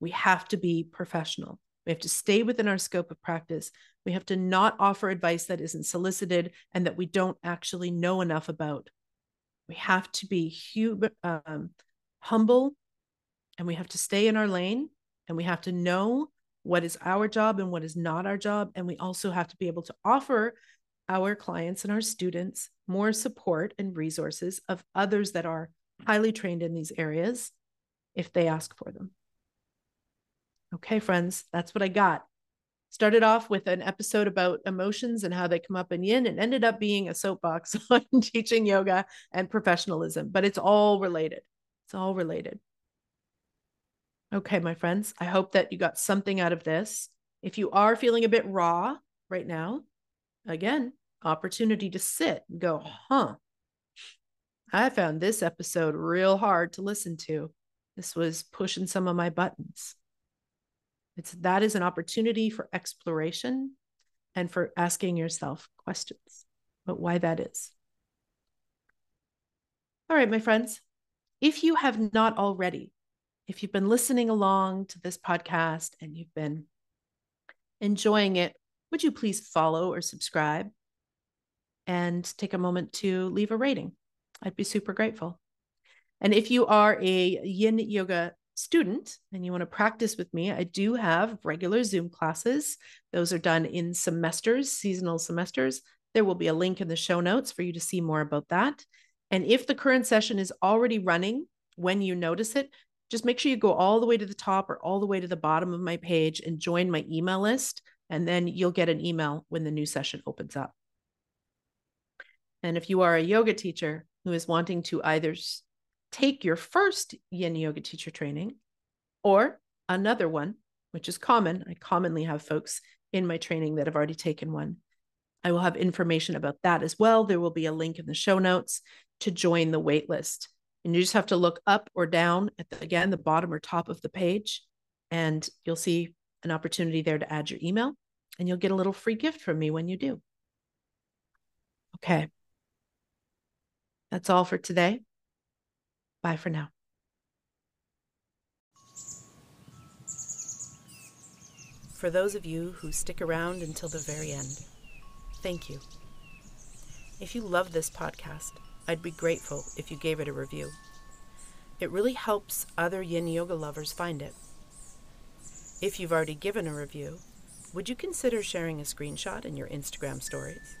We have to be professional. We have to stay within our scope of practice. We have to not offer advice that isn't solicited and that we don't actually know enough about. We have to be hum- um, humble and we have to stay in our lane and we have to know what is our job and what is not our job. And we also have to be able to offer our clients and our students more support and resources of others that are highly trained in these areas if they ask for them. Okay, friends, that's what I got. Started off with an episode about emotions and how they come up in yin and ended up being a soapbox on teaching yoga and professionalism, but it's all related. It's all related. Okay, my friends, I hope that you got something out of this. If you are feeling a bit raw right now, again, opportunity to sit and go, huh, I found this episode real hard to listen to. This was pushing some of my buttons. It's that is an opportunity for exploration and for asking yourself questions about why that is. All right, my friends, if you have not already if you've been listening along to this podcast and you've been enjoying it, would you please follow or subscribe and take a moment to leave a rating? I'd be super grateful. And if you are a yin yoga student and you want to practice with me, I do have regular Zoom classes. Those are done in semesters, seasonal semesters. There will be a link in the show notes for you to see more about that. And if the current session is already running when you notice it, just make sure you go all the way to the top or all the way to the bottom of my page and join my email list. And then you'll get an email when the new session opens up. And if you are a yoga teacher who is wanting to either take your first yin yoga teacher training or another one, which is common, I commonly have folks in my training that have already taken one. I will have information about that as well. There will be a link in the show notes to join the waitlist. And you just have to look up or down at the, again, the bottom or top of the page, and you'll see an opportunity there to add your email, and you'll get a little free gift from me when you do. Okay. That's all for today. Bye for now. For those of you who stick around until the very end, thank you. If you love this podcast, I'd be grateful if you gave it a review. It really helps other yin yoga lovers find it. If you've already given a review, would you consider sharing a screenshot in your Instagram stories?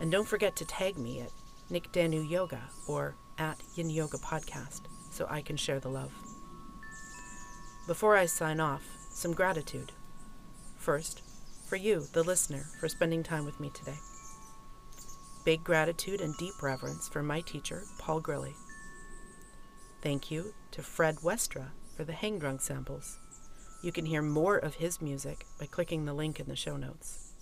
And don't forget to tag me at Nick Danu Yoga or at Yin Yoga Podcast so I can share the love. Before I sign off, some gratitude. First, for you, the listener, for spending time with me today. Big gratitude and deep reverence for my teacher, Paul Grilley. Thank you to Fred Westra for the hang drum samples. You can hear more of his music by clicking the link in the show notes.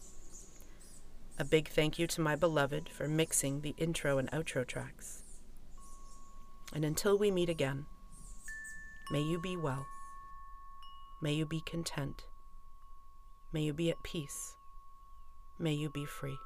A big thank you to my beloved for mixing the intro and outro tracks. And until we meet again, may you be well. May you be content. May you be at peace. May you be free.